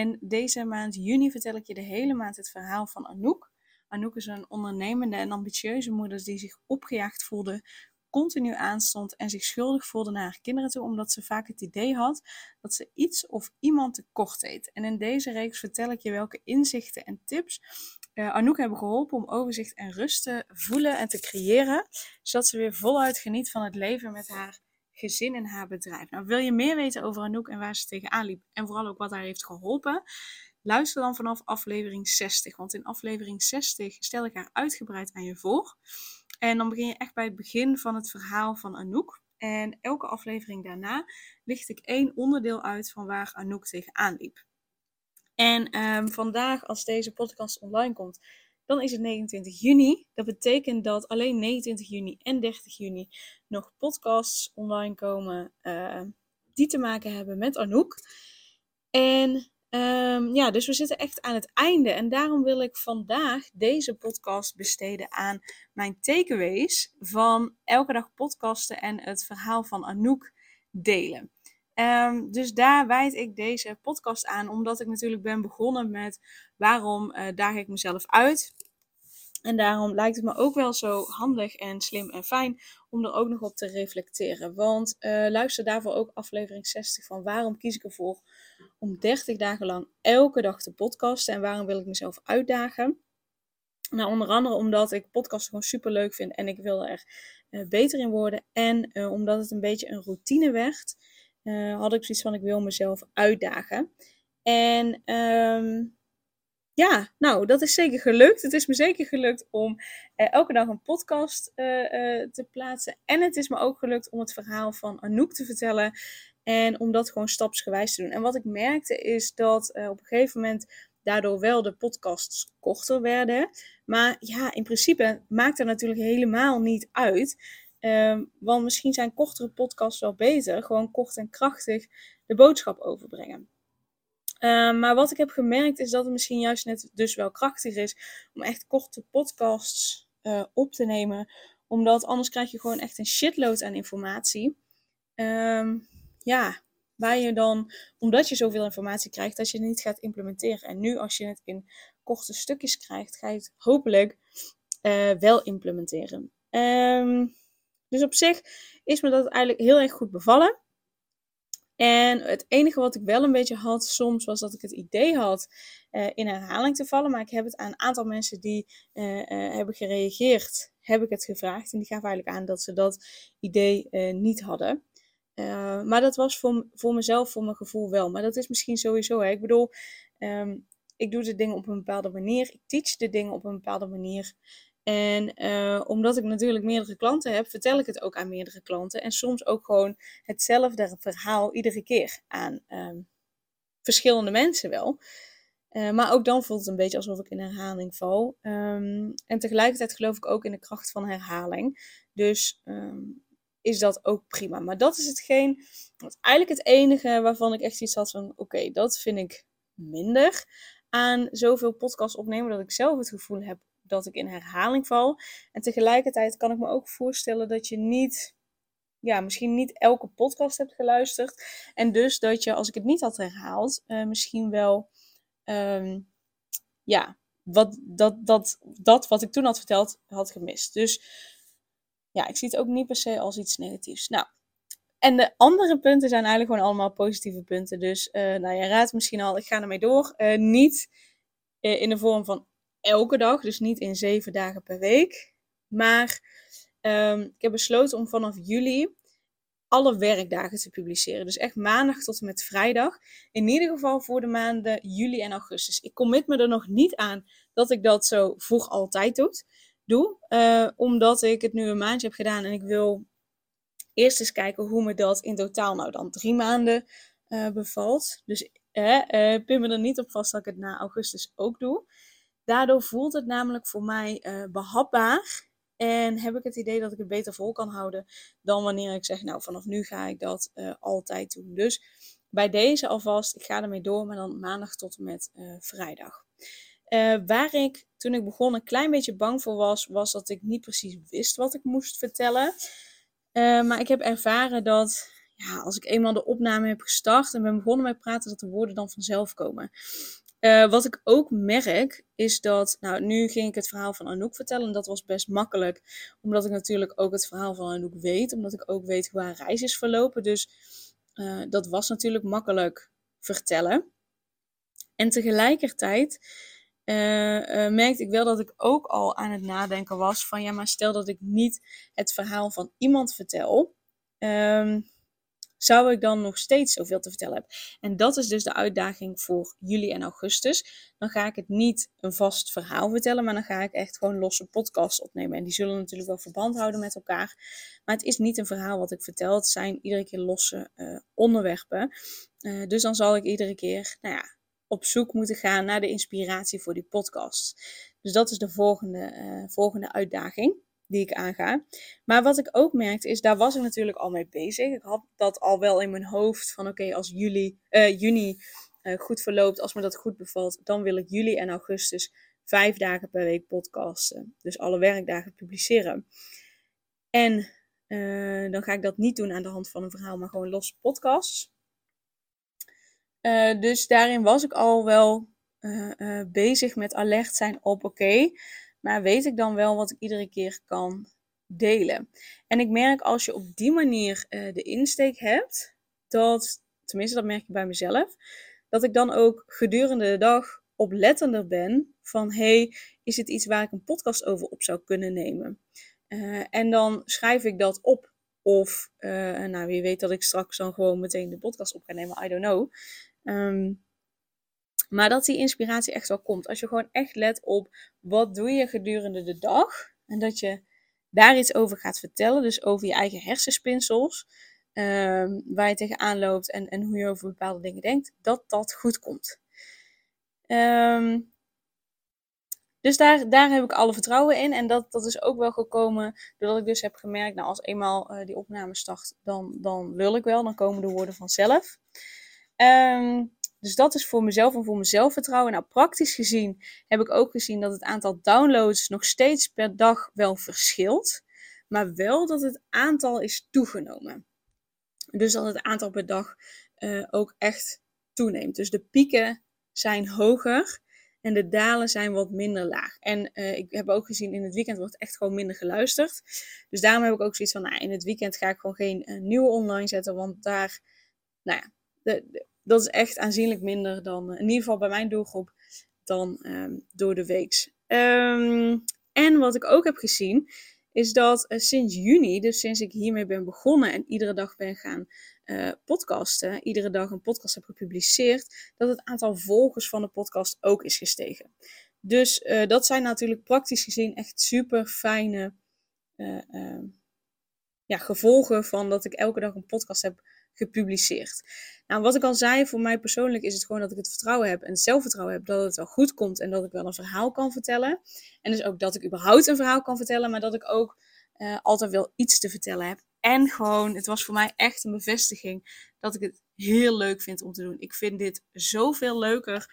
En deze maand juni vertel ik je de hele maand het verhaal van Anouk. Anouk is een ondernemende en ambitieuze moeder die zich opgejaagd voelde, continu aanstond en zich schuldig voelde naar haar kinderen toe, omdat ze vaak het idee had dat ze iets of iemand tekort deed. En in deze reeks vertel ik je welke inzichten en tips uh, Anouk hebben geholpen om overzicht en rust te voelen en te creëren, zodat ze weer voluit geniet van het leven met haar gezin en haar bedrijf. Nou, wil je meer weten over Anouk en waar ze tegenaan liep en vooral ook wat haar heeft geholpen? Luister dan vanaf aflevering 60, want in aflevering 60 stel ik haar uitgebreid aan je voor. En dan begin je echt bij het begin van het verhaal van Anouk. En elke aflevering daarna licht ik één onderdeel uit van waar Anouk tegenaan liep. En um, vandaag, als deze podcast online komt, dan is het 29 juni. Dat betekent dat alleen 29 juni en 30 juni nog podcasts online komen uh, die te maken hebben met Anouk. En um, ja, dus we zitten echt aan het einde. En daarom wil ik vandaag deze podcast besteden aan mijn takeaways van elke dag podcasten en het verhaal van Anouk delen. Um, dus daar wijd ik deze podcast aan, omdat ik natuurlijk ben begonnen met waarom uh, ik mezelf uit. En daarom lijkt het me ook wel zo handig en slim en fijn om er ook nog op te reflecteren. Want uh, luister daarvoor ook aflevering 60 van waarom kies ik ervoor om 30 dagen lang elke dag te podcasten en waarom wil ik mezelf uitdagen. Nou, onder andere omdat ik podcasten gewoon super leuk vind en ik wil er uh, beter in worden. En uh, omdat het een beetje een routine werd, had ik zoiets van ik wil mezelf uitdagen. En um, ja, nou, dat is zeker gelukt. Het is me zeker gelukt om eh, elke dag een podcast uh, uh, te plaatsen. En het is me ook gelukt om het verhaal van Anouk te vertellen. En om dat gewoon stapsgewijs te doen. En wat ik merkte is dat op een gegeven moment daardoor wel de podcasts korter werden. Maar ja, in principe maakt dat natuurlijk helemaal niet uit. Ehm, want misschien zijn kortere podcasts wel beter. Gewoon kort en krachtig de boodschap overbrengen. Uh, maar wat ik heb gemerkt is dat het misschien juist net dus wel krachtig is om echt korte podcasts uh, op te nemen. Omdat anders krijg je gewoon echt een shitload aan informatie. Um, ja, waar je dan, omdat je zoveel informatie krijgt, dat je het niet gaat implementeren. En nu als je het in korte stukjes krijgt, ga je het hopelijk uh, wel implementeren. Um, dus op zich is me dat eigenlijk heel erg goed bevallen. En het enige wat ik wel een beetje had soms was dat ik het idee had uh, in herhaling te vallen. Maar ik heb het aan een aantal mensen die uh, uh, hebben gereageerd, heb ik het gevraagd. En die gaven eigenlijk aan dat ze dat idee niet hadden. maar dat was voor, voor mezelf, voor mijn gevoel wel. Maar dat is misschien sowieso. Hè. Ik bedoel, um, ik doe de dingen op een bepaalde manier. Ik teach de dingen op een bepaalde manier. En uh, omdat ik natuurlijk meerdere klanten heb, vertel ik het ook aan meerdere klanten. En soms ook gewoon hetzelfde verhaal iedere keer aan um, verschillende mensen wel. Uh, maar ook dan voelt het een beetje alsof ik in herhaling val. Um, en tegelijkertijd geloof ik ook in de kracht van herhaling. Dus um, is dat ook prima. Maar dat is hetgeen, wat eigenlijk het enige waarvan ik echt iets had van: oké, dat vind ik minder aan zoveel podcasts opnemen. Dat ik zelf het gevoel heb dat ik in herhaling val. En tegelijkertijd kan ik me ook voorstellen dat je niet, ja, misschien niet elke podcast hebt geluisterd. En dus dat je, als ik het niet had herhaald, uh, misschien wel, um, ja, wat, dat, dat, dat wat ik toen had verteld, had gemist. Dus ja, ik zie het ook niet per se als iets negatiefs. Nou, en de andere punten zijn eigenlijk gewoon allemaal positieve punten. Dus uh, nou, je raadt misschien al, ik ga ermee door. Uh, niet in de vorm van elke dag, dus niet in zeven dagen per week. Maar um, ik heb besloten om vanaf juli alle werkdagen te publiceren. Dus echt maandag tot en met vrijdag. In ieder geval voor de maanden juli en augustus. Ik commit me er nog niet aan dat ik dat zo vroeg altijd doe. doe uh, omdat ik het nu een maandje heb gedaan en ik wil eerst eens kijken hoe me dat in totaal nou dan drie maanden uh, bevalt. Dus uh, pin me er niet op vast dat ik het na augustus ook doe. Daardoor voelt het namelijk voor mij uh, behapbaar. En heb ik het idee dat ik het beter vol kan houden dan wanneer ik zeg, nou vanaf nu ga ik dat uh, altijd doen. Dus bij deze alvast, ik ga ermee door, maar dan maandag tot en met vrijdag. waar ik toen ik begon een klein beetje bang voor was, was dat ik niet precies wist wat ik moest vertellen. maar ik heb ervaren dat ja, als ik eenmaal de opname heb gestart en ben begonnen met praten, dat de woorden dan vanzelf komen. Uh, wat ik ook merk, is dat, nou, nu ging ik het verhaal van Anouk vertellen en dat was best makkelijk, omdat ik natuurlijk ook het verhaal van Anouk weet, omdat ik ook weet hoe haar reis is verlopen. Dus uh, dat was natuurlijk makkelijk vertellen. En tegelijkertijd uh, merkte ik wel dat ik ook al aan het nadenken was van, ja, maar stel dat ik niet het verhaal van iemand vertel. Um, zou ik dan nog steeds zoveel te vertellen hebben? En dat is dus de uitdaging voor juli en augustus. Dan ga ik het niet een vast verhaal vertellen, maar dan ga ik echt gewoon losse podcasts opnemen. En die zullen natuurlijk wel verband houden met elkaar. Maar het is niet een verhaal wat ik vertel. Het zijn iedere keer losse uh, onderwerpen. Uh, dus dan zal ik iedere keer, nou ja, op zoek moeten gaan naar de inspiratie voor die podcast. Dus dat is de volgende, uh, volgende uitdaging die ik aanga. Maar wat ik ook merkte is, daar was ik natuurlijk al mee bezig. Ik had dat al wel in mijn hoofd van oké, als juli, uh, juni uh, goed verloopt, als me dat goed bevalt, dan wil ik juli en augustus vijf dagen per week podcasten. Dus alle werkdagen publiceren. En uh, dan ga ik dat niet doen aan de hand van een verhaal, maar gewoon losse podcasts. dus daarin was ik al wel bezig met alert zijn op oké. Maar weet ik dan wel wat ik iedere keer kan delen. En ik merk als je op die manier uh, de insteek hebt, dat, tenminste dat merk ik bij mezelf, dat ik dan ook gedurende de dag oplettender ben van hey, is het iets waar ik een podcast over op zou kunnen nemen? Uh, en dan schrijf ik dat op. Of, uh, nou wie weet dat ik straks dan gewoon meteen de podcast op ga nemen, I don't know. Um, maar dat die inspiratie echt wel komt. Als je gewoon echt let op wat doe je gedurende de dag. En dat je daar iets over gaat vertellen. Dus over je eigen hersenspinsels. Um, waar je tegenaan loopt en, en hoe je over bepaalde dingen denkt. Dat dat goed komt. Um, dus daar, daar heb ik alle vertrouwen in. En dat, dat is ook wel gekomen doordat ik dus heb gemerkt, nou als eenmaal uh, die opname start, dan, dan lul ik wel. Dan komen de woorden vanzelf. Um, dus dat is voor mezelf en voor mijn zelfvertrouwen. Nou, praktisch gezien heb ik ook gezien dat het aantal downloads nog steeds per dag wel verschilt. Maar wel dat het aantal is toegenomen. Dus dat het aantal per dag uh, ook echt toeneemt. Dus de pieken zijn hoger en de dalen zijn wat minder laag. En uh, ik heb ook gezien in het weekend wordt echt gewoon minder geluisterd. Dus daarom heb ik ook zoiets van, nou, in het weekend ga ik gewoon geen uh, nieuwe online zetten. Want daar, nou ja, de, dat is echt aanzienlijk minder dan, in ieder geval bij mijn doelgroep, dan um, door de weeks. Um, en wat ik ook heb gezien, is dat uh, sinds juni, dus sinds ik hiermee ben begonnen en iedere dag ben gaan uh, podcasten, iedere dag een podcast heb gepubliceerd, dat het aantal volgers van de podcast ook is gestegen. Dus dat zijn natuurlijk praktisch gezien echt super fijne ehm, ja, gevolgen van dat ik elke dag een podcast heb gepubliceerd. Nou, wat ik al zei, voor mij persoonlijk is het gewoon dat ik het vertrouwen heb en het zelfvertrouwen heb dat het wel goed komt en dat ik wel een verhaal kan vertellen. En dus ook dat ik überhaupt een verhaal kan vertellen, maar dat ik ook uh, altijd wel iets te vertellen heb. En gewoon, het was voor mij echt een bevestiging dat ik het heel leuk vind om te doen. Ik vind dit zoveel leuker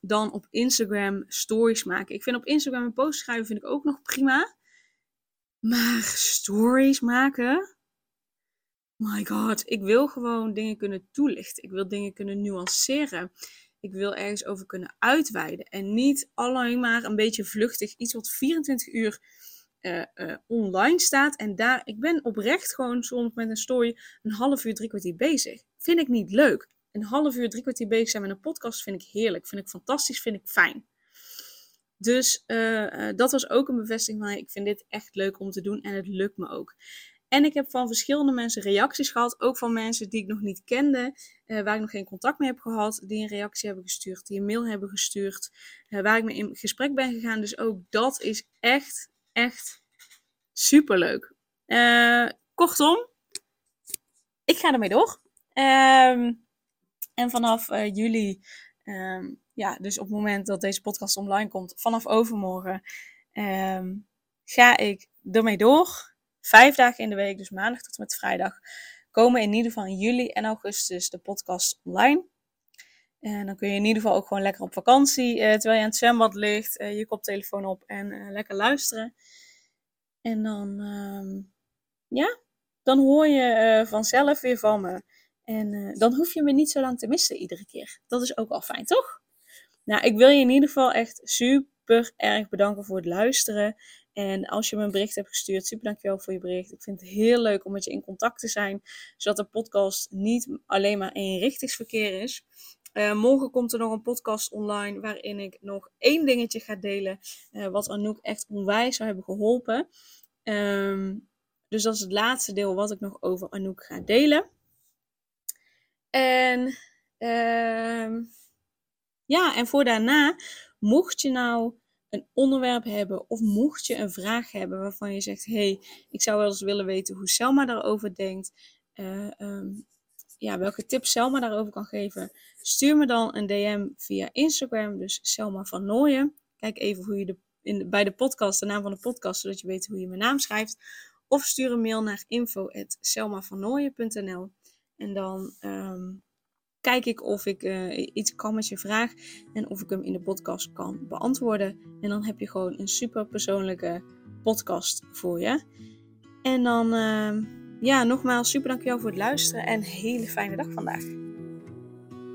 dan op Instagram stories maken. Ik vind op Instagram een post schrijven vind ik ook nog prima. Maar stories maken, my god, ik wil gewoon dingen kunnen toelichten. Ik wil dingen kunnen nuanceren. Ik wil ergens over kunnen uitweiden. En niet alleen maar een beetje vluchtig iets wat 24 uur uh, uh, online staat. En daar, ik ben oprecht gewoon soms met een story een half uur, drie kwartier bezig. Vind ik niet leuk. Een half uur, drie kwartier bezig zijn met een podcast vind ik heerlijk. Vind ik fantastisch, vind ik fijn. Dus uh, dat was ook een bevestiging van, ik vind dit echt leuk om te doen en het lukt me ook. En ik heb van verschillende mensen reacties gehad. Ook van mensen die ik nog niet kende. Uh, waar ik nog geen contact mee heb gehad. Die een reactie hebben gestuurd. Die een mail hebben gestuurd. Uh, waar ik mee in gesprek ben gegaan. Dus ook dat is echt, echt super leuk. Uh, kortom, ik ga ermee door. Ehm, En vanaf juli, um, ja, dus op het moment dat deze podcast online komt, vanaf overmorgen, um, ga ik ermee door. Vijf dagen in de week, dus maandag tot en met vrijdag, komen in ieder geval in juli en augustus de podcast online. En dan kun je in ieder geval ook gewoon lekker op vakantie, uh, terwijl je aan het zwembad ligt, uh, je koptelefoon op en uh, lekker luisteren. En dan, um, ja, dan hoor je vanzelf weer van me. En dan hoef je me niet zo lang te missen iedere keer. Dat is ook al fijn, toch? Nou, ik wil je in ieder geval echt super erg bedanken voor het luisteren. En als je me een bericht hebt gestuurd, super dankjewel voor je bericht. Ik vind het heel leuk om met je in contact te zijn, zodat de podcast niet alleen maar eenrichtingsverkeer is. Uh, morgen komt er nog een podcast online waarin ik nog één dingetje ga delen. Uh, wat Anouk echt onwijs zou hebben geholpen. Um, dus dat is het laatste deel wat ik nog over Anouk ga delen. En uh, ja, en voor daarna, mocht je nou een onderwerp hebben of mocht je een vraag hebben waarvan je zegt: hey, ik zou wel eens willen weten hoe Selma daarover denkt. Uh, um, ja, welke tips Selma daarover kan geven, stuur me dan een DM via Instagram, dus Selma van Nooyen. Kijk even hoe je de, in bij de podcast, de naam van de podcast, zodat je weet hoe je mijn naam schrijft. Of stuur een mail naar info.selmavannooyen.nl en dan um, kijk ik of ik uh, iets kan met je vraag en of ik hem in de podcast kan beantwoorden. En dan heb je gewoon een super persoonlijke podcast voor je. En dan... Uh, ja, nogmaals super dankjewel voor het luisteren en hele fijne dag vandaag.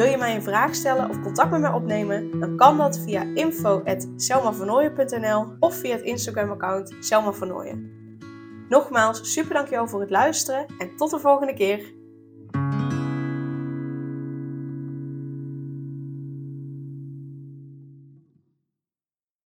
Wil je mij een vraag stellen of contact met mij opnemen? Dan kan dat via info.selmavernooien.nl of via het Instagram account Selma Nogmaals, super dankjewel voor het luisteren en tot de volgende keer.